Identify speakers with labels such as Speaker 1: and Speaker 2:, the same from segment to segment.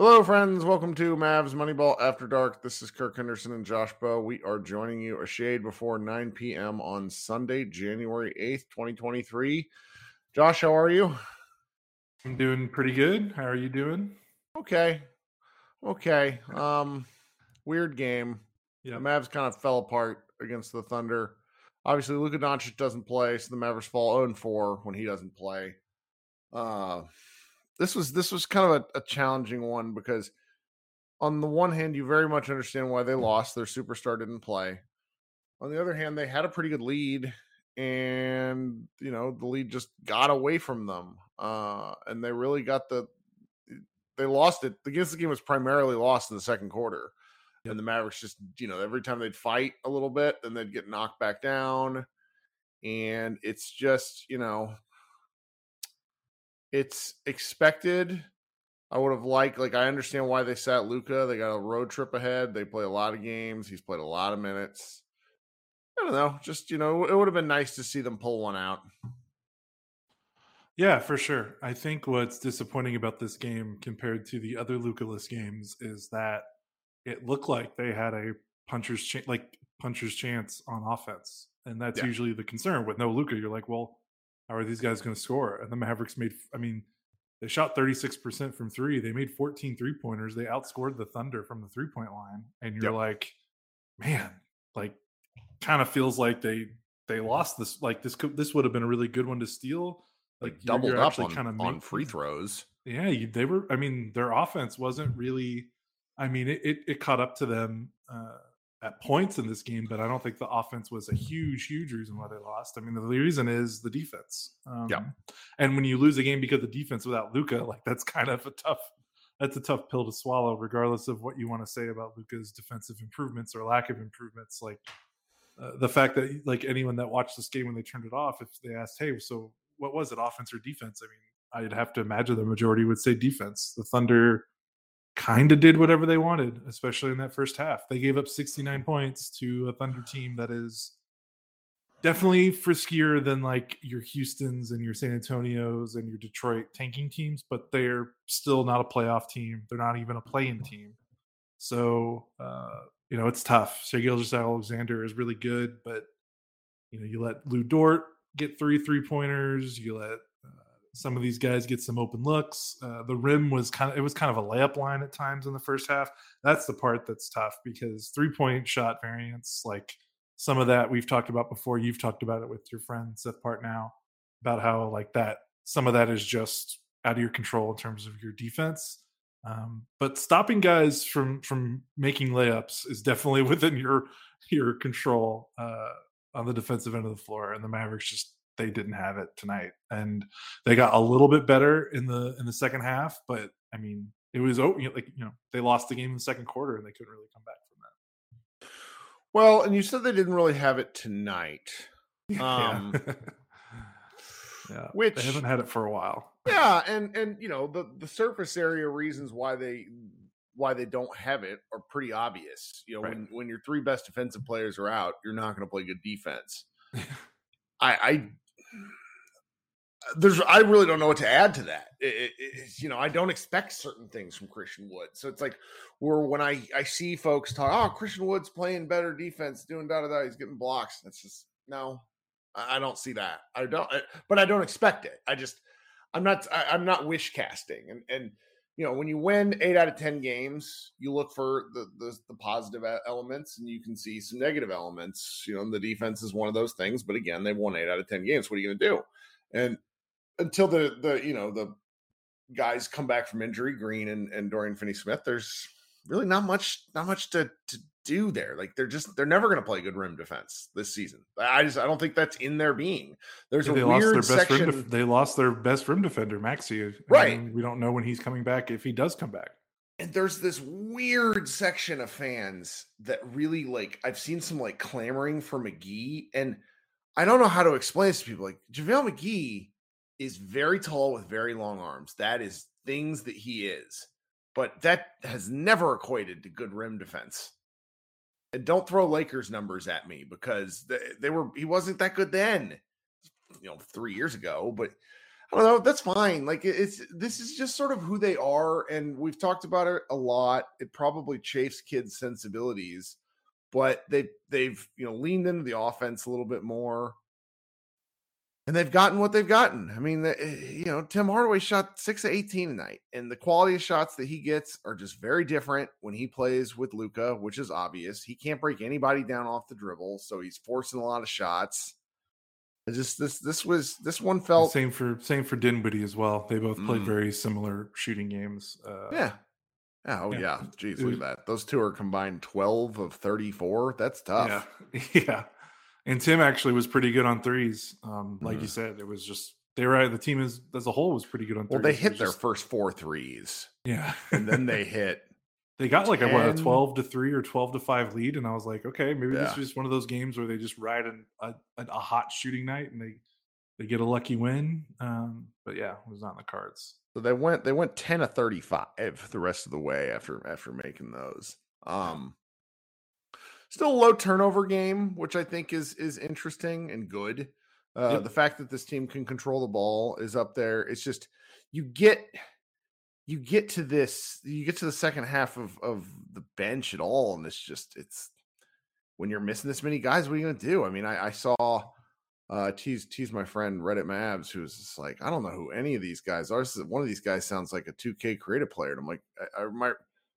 Speaker 1: Hello, friends. Welcome to Mavs Moneyball After Dark. This is Kirk Henderson and Josh Bowe. We are joining you a shade before 9 p.m. on Sunday, January 8th, 2023. Josh, how are you?
Speaker 2: I'm doing pretty good. How are you doing?
Speaker 1: Okay. Okay. Um, weird game.
Speaker 2: Yeah.
Speaker 1: The Mavs kind of fell apart against the Thunder. Obviously, Luka Doncic doesn't play, so the Mavericks fall 0 4 when he doesn't play. Uh this was this was kind of a, a, challenging one because on the one hand you very much understand why they lost their superstar didn't play. On the other hand they had a pretty good lead and you know the lead just got away from them uh and they really got the they lost it. The against the game was primarily lost in the second quarter and the mavericks just you know every time they'd fight a little bit then they'd get knocked back down and it's just you know it's expected. I would have liked, like, I understand why they sat Luka. They got a road trip ahead. They play a lot of games. He's played a lot of minutes. I don't know. Just, you know, it would have been nice to see them pull one out.
Speaker 2: Yeah, for sure. I think what's disappointing about this game compared to the other Lukaless games is that it looked like they had a puncher's like puncher's chance on offense, and that's yeah. usually the concern with no Luka. You're like, well, how are these guys going to score? And the Mavericks made, I mean, they shot 36% from three. They made 14 three pointers. They outscored the Thunder from the three point line. And you're yep. like, man, like, kind of feels like they they lost this. Like this could this would have been a really good one to steal.
Speaker 1: Like, like doubled up on, kind of on free throws.
Speaker 2: Yeah, you, they were. I mean, their offense wasn't really. I mean, it it, it caught up to them. Uh, at points in this game, but I don't think the offense was a huge, huge reason why they lost. I mean, the reason is the defense.
Speaker 1: Um, yeah.
Speaker 2: And when you lose a game because of defense without Luka, like that's kind of a tough, that's a tough pill to swallow, regardless of what you want to say about Luka's defensive improvements or lack of improvements. Like uh, the fact that like anyone that watched this game when they turned it off, if they asked, "Hey, so what was it, offense or defense?" I mean, I'd have to imagine the majority would say defense. The Thunder kind of did whatever they wanted, especially in that first half. They gave up 69 points to a Thunder team that is definitely friskier than like your Houston's and your San Antonio's and your Detroit tanking teams, but they're still not a playoff team. They're not even a play-in team. So, uh, you know, it's tough. Shai Gilgeous-Alexander is really good, but you know, you let Lu Dort get three three pointers, you let some of these guys get some open looks. Uh, the rim was kind of it was kind of a layup line at times in the first half. That's the part that's tough because three point shot variance, like some of that we've talked about before. You've talked about it with your friend Seth Partnow about how like that some of that is just out of your control in terms of your defense. Um, but stopping guys from from making layups is definitely within your your control uh, on the defensive end of the floor, and the Mavericks just they didn't have it tonight, and they got a little bit better in the in the second half. But I mean, it was oh, like you know they lost the game in the second quarter, and they couldn't really come back from that.
Speaker 1: Well, and you said they didn't really have it tonight. Um,
Speaker 2: yeah. yeah, which they haven't had it for a while.
Speaker 1: Yeah, and and you know the the surface area reasons why they why they don't have it are pretty obvious. You know, right. when when your three best defensive players are out, you're not going to play good defense. I, I there's I really don't know what to add to that. It, it, you know, I don't expect certain things from Christian Wood. So it's like where when I I see folks talk, oh, Christian Wood's playing better defense, doing da da da, he's getting blocks. That's just no, I don't see that. I don't, but I don't expect it. I just I'm not I, am not wish casting, and and you know when you win eight out of ten games, you look for the, the the positive elements, and you can see some negative elements. You know, the defense is one of those things, but again, they won eight out of ten games. What are you going to do? And until the the you know the guys come back from injury, Green and, and Dorian Finney Smith, there's really not much not much to to do there. Like they're just they're never going to play good rim defense this season. I just I don't think that's in their being. There's yeah, a weird section.
Speaker 2: Def- they lost their best rim defender, Maxi.
Speaker 1: Uh, right.
Speaker 2: we don't know when he's coming back if he does come back.
Speaker 1: And there's this weird section of fans that really like I've seen some like clamoring for McGee and I don't know how to explain this to people. Like JaVale McGee is very tall with very long arms. That is things that he is. But that has never equated to good rim defense. And don't throw Lakers numbers at me because they, they were he wasn't that good then. You know, 3 years ago, but I don't know. That's fine. Like it's this is just sort of who they are, and we've talked about it a lot. It probably chafes Kidd's sensibilities, but they they've you know leaned into the offense a little bit more, and they've gotten what they've gotten. I mean, you know, Tim Hardaway shot six of eighteen tonight, and the quality of shots that he gets are just very different when he plays with Luka, which is obvious. He can't break anybody down off the dribble, so he's forcing a lot of shots just this this was this one felt
Speaker 2: same for same for Dinwiddie as well. They both played mm. very similar shooting games.
Speaker 1: Uh, yeah. Oh yeah. yeah. Jeez, look at that. Those two are combined 12 of 34. That's tough.
Speaker 2: Yeah. yeah. And Tim actually was pretty good on threes. Um, like mm. you said, it was just they were the team is as a whole was pretty good on threes.
Speaker 1: Well, they hit their just, first four threes.
Speaker 2: Yeah.
Speaker 1: and then they hit
Speaker 2: they got like a, what, a 12 to 3 or 12 to 5 lead and i was like okay maybe yeah. this is just one of those games where they just ride an, a, a hot shooting night and they they get a lucky win um, but yeah it was not in the cards
Speaker 1: so they went they went 10 to 35 the rest of the way after after making those um still a low turnover game which i think is is interesting and good uh yep. the fact that this team can control the ball is up there it's just you get you get to this, you get to the second half of of the bench at all, and it's just it's when you're missing this many guys, what are you gonna do? I mean, I, I saw uh tease tease my friend Reddit Mavs who's just like, I don't know who any of these guys are. one of these guys sounds like a 2K creative player. And I'm like, I, I my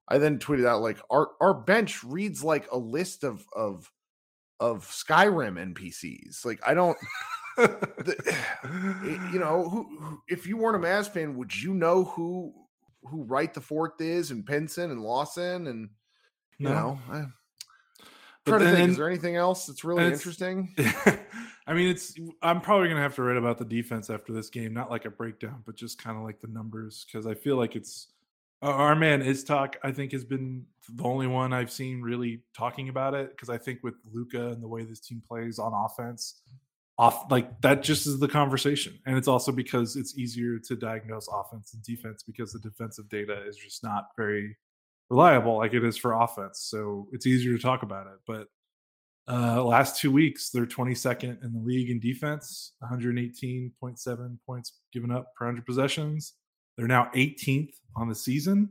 Speaker 1: I then tweeted out like our our bench reads like a list of of of Skyrim NPCs. Like I don't the, you know who, who, if you weren't a Mavs fan, would you know who who Wright the Fourth is and Pinson and Lawson and you no. know. I, trying to think, is there anything else that's really interesting?
Speaker 2: I mean, it's. I'm probably gonna have to write about the defense after this game, not like a breakdown, but just kind of like the numbers, because I feel like it's our man Iztok. I think has been the only one I've seen really talking about it, because I think with Luka and the way this team plays on offense, off like that just is the conversation. And it's also because it's easier to diagnose offense and defense because the defensive data is just not very reliable like it is for offense. So it's easier to talk about it. But uh last two weeks they're 22nd in the league in defense 118.7 points given up per 100 possessions they're now 18th on the season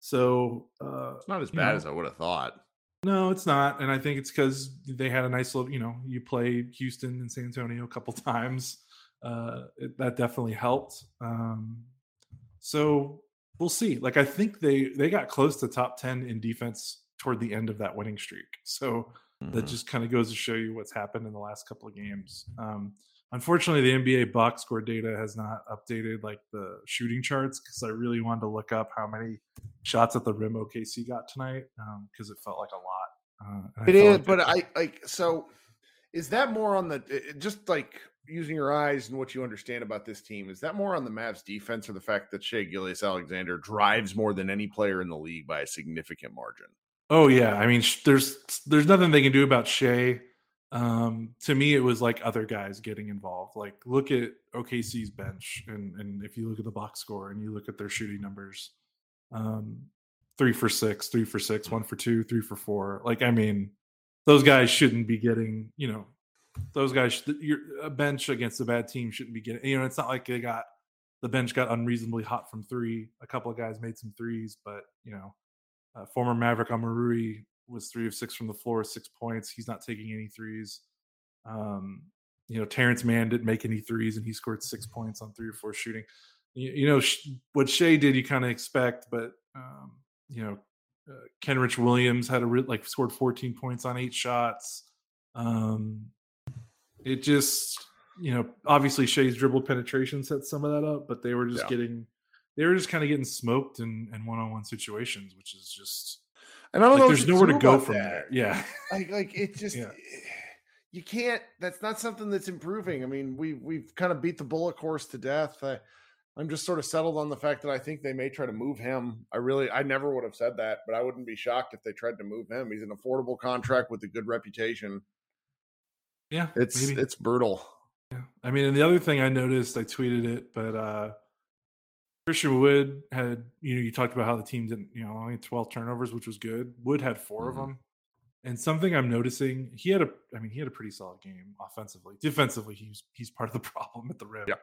Speaker 2: so uh
Speaker 1: it's not as bad know, as i would have thought
Speaker 2: no, it's not, and I think it's because they had a nice little. You know, you played Houston and San Antonio a couple times. Uh, it, that definitely helped. Um, so we'll see. Like I think they they got close to top ten in defense toward the end of that winning streak. So mm-hmm. that just kind of goes to show you what's happened in the last couple of games. Um, unfortunately, the NBA box score data has not updated like the shooting charts because I really wanted to look up how many shots at the rim OKC got tonight because um, it felt like a lot.
Speaker 1: Uh, it is, like but I like so. Is that more on the just like using your eyes and what you understand about this team? Is that more on the Mavs defense or the fact that Shai Gilgeous-Alexander drives more than any player in the league by a significant margin?
Speaker 2: Oh yeah, I mean, there's there's nothing they can do about Shai. Um, to me, it was like other guys getting involved. Like, look at OKC's bench, and and if you look at the box score and you look at their shooting numbers, um, three for six, three for six, one for two, three for four. Like, I mean, those guys shouldn't be getting, you know, those guys, your a bench against a bad team shouldn't be getting, you know, it's not like they got the bench got unreasonably hot from three. A couple of guys made some threes, but you know, uh, former Maverick Omoruyi was three of six from the floor, six points. He's not taking any threes. Um, you know, Terrence Mann didn't make any threes, and he scored six points on three or four shooting. You, you know, what Shai did, you kind of expect, but um, you know, uh, Kenrich Williams had a re- like scored 14 points on eight shots. Um, it just, you know, obviously Shai's dribble penetration set some of that up, but they were just yeah. getting, they were just kind of getting smoked in, in one-on-one situations, which is just,
Speaker 1: and I don't like, know,
Speaker 2: there's nowhere to go from that. there. Yeah,
Speaker 1: like, like it just, yeah. you can't. That's not something that's improving. I mean, we we've kind of beat the Bullock horse to death. I, I'm just sort of settled on the fact that I think they may try to move him. I really, I never would have said that, but I wouldn't be shocked if they tried to move him. He's an affordable contract with a good reputation.
Speaker 2: Yeah,
Speaker 1: it's maybe. it's brutal.
Speaker 2: Yeah, I mean, and the other thing I noticed, I tweeted it, but uh Christian Wood had, you know, you talked about how the team didn't, you know, only 12 turnovers, which was good. Wood had 4 mm-hmm. of them. And something I'm noticing, he had a, I mean, he had a pretty solid game offensively. Defensively, he's he's part of the problem at the rim.
Speaker 1: Yeah.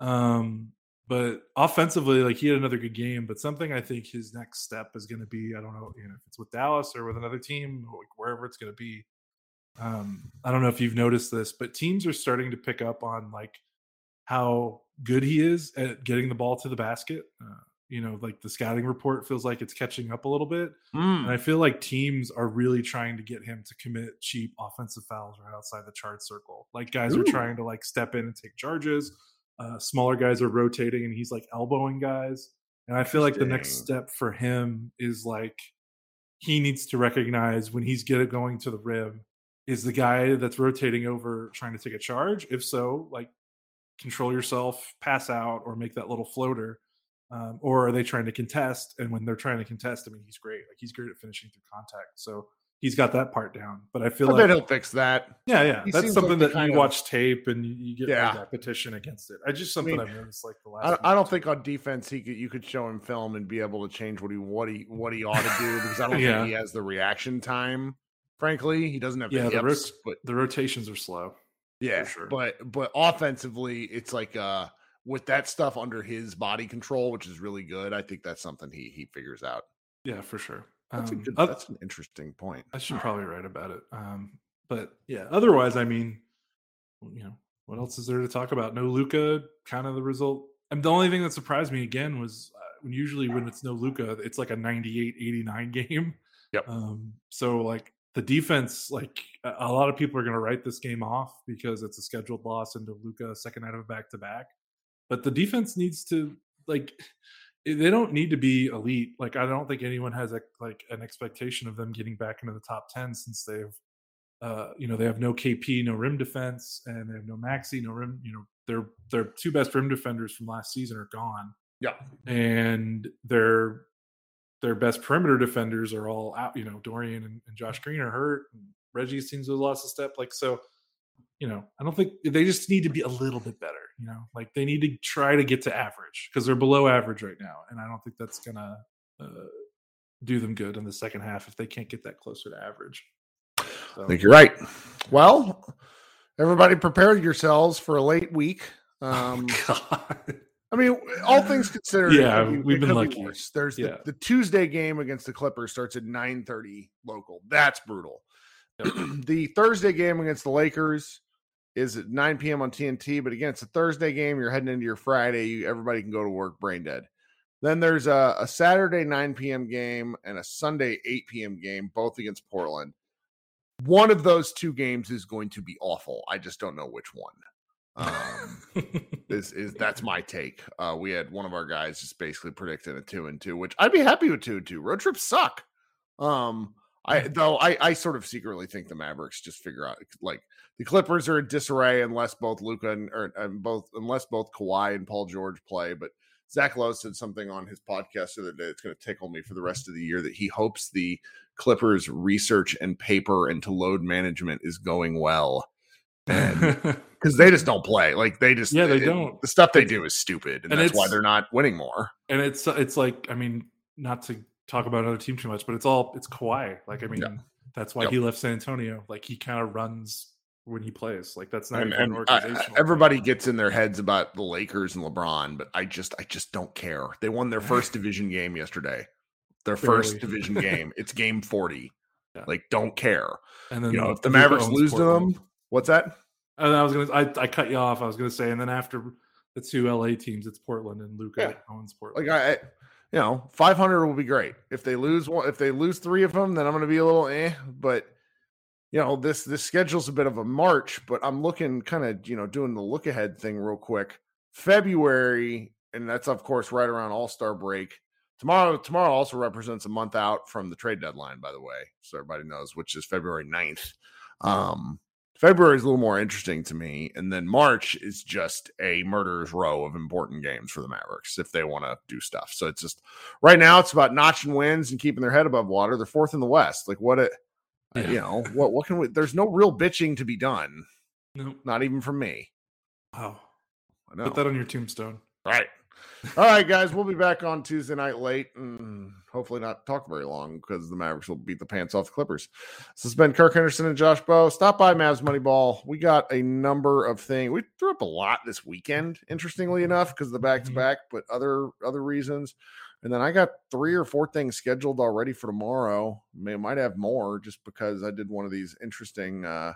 Speaker 2: Um, but offensively, like he had another good game. But something I think his next step is going to be, I don't know, you know, if it's with Dallas or with another team, like wherever it's going to be. Um, I don't know if you've noticed this, but teams are starting to pick up on like how good he is at getting the ball to the basket. Uh, you know, like the scouting report feels like it's catching up a little bit.
Speaker 1: Mm.
Speaker 2: And I feel like teams are really trying to get him to commit cheap offensive fouls right outside the charge circle. Like guys
Speaker 1: Ooh.
Speaker 2: are trying to like step in and take charges. Uh, smaller guys are rotating and he's like elbowing guys. And I feel like the next step for him is like he needs to recognize when he's good at going to the rim is the guy that's rotating over trying to take a charge. If so, like control yourself, pass out, or make that little floater. Um, or are they trying to contest? And when they're trying to contest, I mean, he's great. Like he's great at finishing through contact. So he's got that part down. But I feel
Speaker 1: But
Speaker 2: like
Speaker 1: they don't fix that.
Speaker 2: yeah, yeah,
Speaker 1: He
Speaker 2: that's something
Speaker 1: like
Speaker 2: that you
Speaker 1: of-
Speaker 2: watch tape and you, get
Speaker 1: Yeah.
Speaker 2: repetition against it. I just something
Speaker 1: mean,
Speaker 2: I've noticed like the last.
Speaker 1: I, I don't think on defense he could you could show him film and be able to change what he what he what he ought to do because I don't
Speaker 2: Yeah.
Speaker 1: think he has the reaction time. Frankly, he doesn't have
Speaker 2: Yeah,
Speaker 1: the hips,
Speaker 2: rot-
Speaker 1: but
Speaker 2: the rotations are slow.
Speaker 1: Yeah,
Speaker 2: sure.
Speaker 1: but but offensively, it's like uh with that stuff under his body control, which is really good. I think that's something he he figures out.
Speaker 2: Yeah, for sure.
Speaker 1: That's a
Speaker 2: Um,
Speaker 1: good. that's an interesting point.
Speaker 2: I should probably write about it. Um, but yeah, otherwise, I mean, you know, what else is there to talk about? No Luka, kind of the result. And the only thing that surprised me again was uh, when usually when it's no Luka, it's like a 98 89 game.
Speaker 1: Yep.
Speaker 2: Um, so like the defense, like a lot of people are going to write this game off because it's a scheduled loss into Luka, second night of a back to back. But the defense needs to like eh, they don't need to be elite. Like I don't think anyone has a like an expectation of them getting back into the top ten since they've uh you know they have no KP, no rim defense, and they have no Maxi, no rim. You know their their two best rim defenders from last season are gone,
Speaker 1: Yeah,
Speaker 2: and their their best perimeter defenders are all out. You know Dorian and, and Josh Green are hurt. And Reggie seems to have lost a step. Like so. You know, I don't think they just need to be a little bit better. You know, like they need to try to get to average because they're below average right now, and I don't think that's gonna uh, do them good in the second half if they can't get that closer to average. So,
Speaker 1: I think you're right. Well, everybody, prepare yourselves for a late week. Um,
Speaker 2: oh, God.
Speaker 1: I mean, all things considered,
Speaker 2: Yeah,
Speaker 1: could be-
Speaker 2: we've been
Speaker 1: be
Speaker 2: lucky.
Speaker 1: worse. There's
Speaker 2: Yeah.
Speaker 1: the, the Tuesday game against the Clippers starts at 9:30 local. That's brutal. the Thursday game against the Lakers is at 9 p.m. on TNT, but again, it's a Thursday game. You're heading into your Friday. You, everybody can go to work brain dead. Then there's a, a Saturday 9 p.m. game and a Sunday 8 p.m. game, both against Portland. One of those two games is going to be awful. I just don't know which one. Um, is is that's my take. Uh, we had one of our guys just basically predicting a two and two, which I'd be happy with two and two. Road trips suck. Um, I though I I sort of secretly think the Mavericks just figure out like the Clippers are in disarray unless both Luka and or and both unless both Kawhi and Paul George play. But Zach Lowe said something on his podcast the other day. It's going to tickle me for the rest of the year that he hopes the Clippers research and paper into load management is going well. And because they just don't play. Like they just
Speaker 2: Yeah, they
Speaker 1: it-
Speaker 2: don't.
Speaker 1: The stuff they do is stupid, and,
Speaker 2: and
Speaker 1: that's why they're not winning more.
Speaker 2: and it's it's like I mean, not to talk about another team too much, but it's all it's Kawhi. Like I mean, that's why
Speaker 1: Yep.
Speaker 2: he left San Antonio. Like he kind of runs when he plays. Like that's not
Speaker 1: And,
Speaker 2: even
Speaker 1: and
Speaker 2: an
Speaker 1: I- everybody gets in their heads about the Lakers and LeBron, but I just I just don't care. They won their first division game yesterday. Their first division game. It's game forty.
Speaker 2: Yeah.
Speaker 1: Like, don't care.
Speaker 2: and then
Speaker 1: You know, if the Mavericks lose to them, what's that?
Speaker 2: And I was gonna, I, I cut you off. I was gonna say, and then after the two LA teams, it's Portland and Luka
Speaker 1: Yeah.
Speaker 2: owns Portland.
Speaker 1: Like I, I you know, five hundred will be great. If they lose one, if they lose three of them, then I'm going to be a little eh. But you know, this this schedule's a bit of a march. But I'm looking kind of you know doing the look ahead thing real quick. February, and that's of course right around All Star break. Tomorrow, tomorrow also represents a month out from the trade deadline, by the way, so everybody knows, which is February 9th. Um, February is a little more interesting to me, and then March is just a murderer's row of important games for the Mavericks if they want to do stuff. So it's just right now it's about notching wins and keeping their head above water. They're fourth in the West. Like what it,
Speaker 2: Yeah.
Speaker 1: you know, what what can we? There's no real bitching to be done,
Speaker 2: Nope.
Speaker 1: not even from me.
Speaker 2: Wow.
Speaker 1: I know.
Speaker 2: Put that on your tombstone.
Speaker 1: Right. All right, guys, we'll be back on Tuesday night late and hopefully not talk very long because the Mavericks will beat the pants off the Clippers. This has been Kirk Henderson and Josh Bowe. Stop by Mavs Moneyball. We got a number of things. We threw up a lot this weekend, interestingly enough, because the back to back, but other other reasons. And then I got three or four things scheduled already for tomorrow. May might have more just because I did one of these interesting uh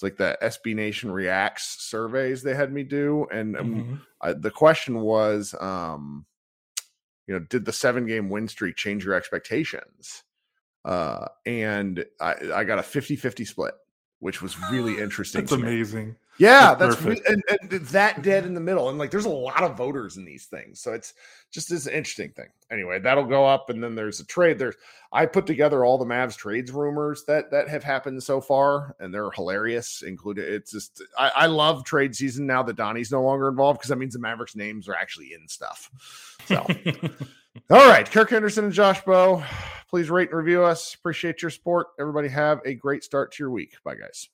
Speaker 1: it's like the SB Nation reacts surveys they had me do, and um,
Speaker 2: Mhm.
Speaker 1: I, the question was, um, you know, did the seven game win streak change your expectations? Uh, and I, I got a 50 50 split, which was really interesting.
Speaker 2: That's amazing.
Speaker 1: Yeah,
Speaker 2: That's
Speaker 1: that's and, and that dead in the middle. And like there's a lot of voters in these things. So it's just this interesting thing. Anyway, that'll go up. And then there's a trade. There's I put together all the Mavs trades rumors that that have happened so far, and they're hilarious. Included it's just I, I love trade season now that Donnie's no longer involved because that means the Mavericks names are actually in stuff. So all right, Kirk Henderson and Josh Bowe, please rate and review us. Appreciate your support. Everybody have a great start to your week. Bye guys.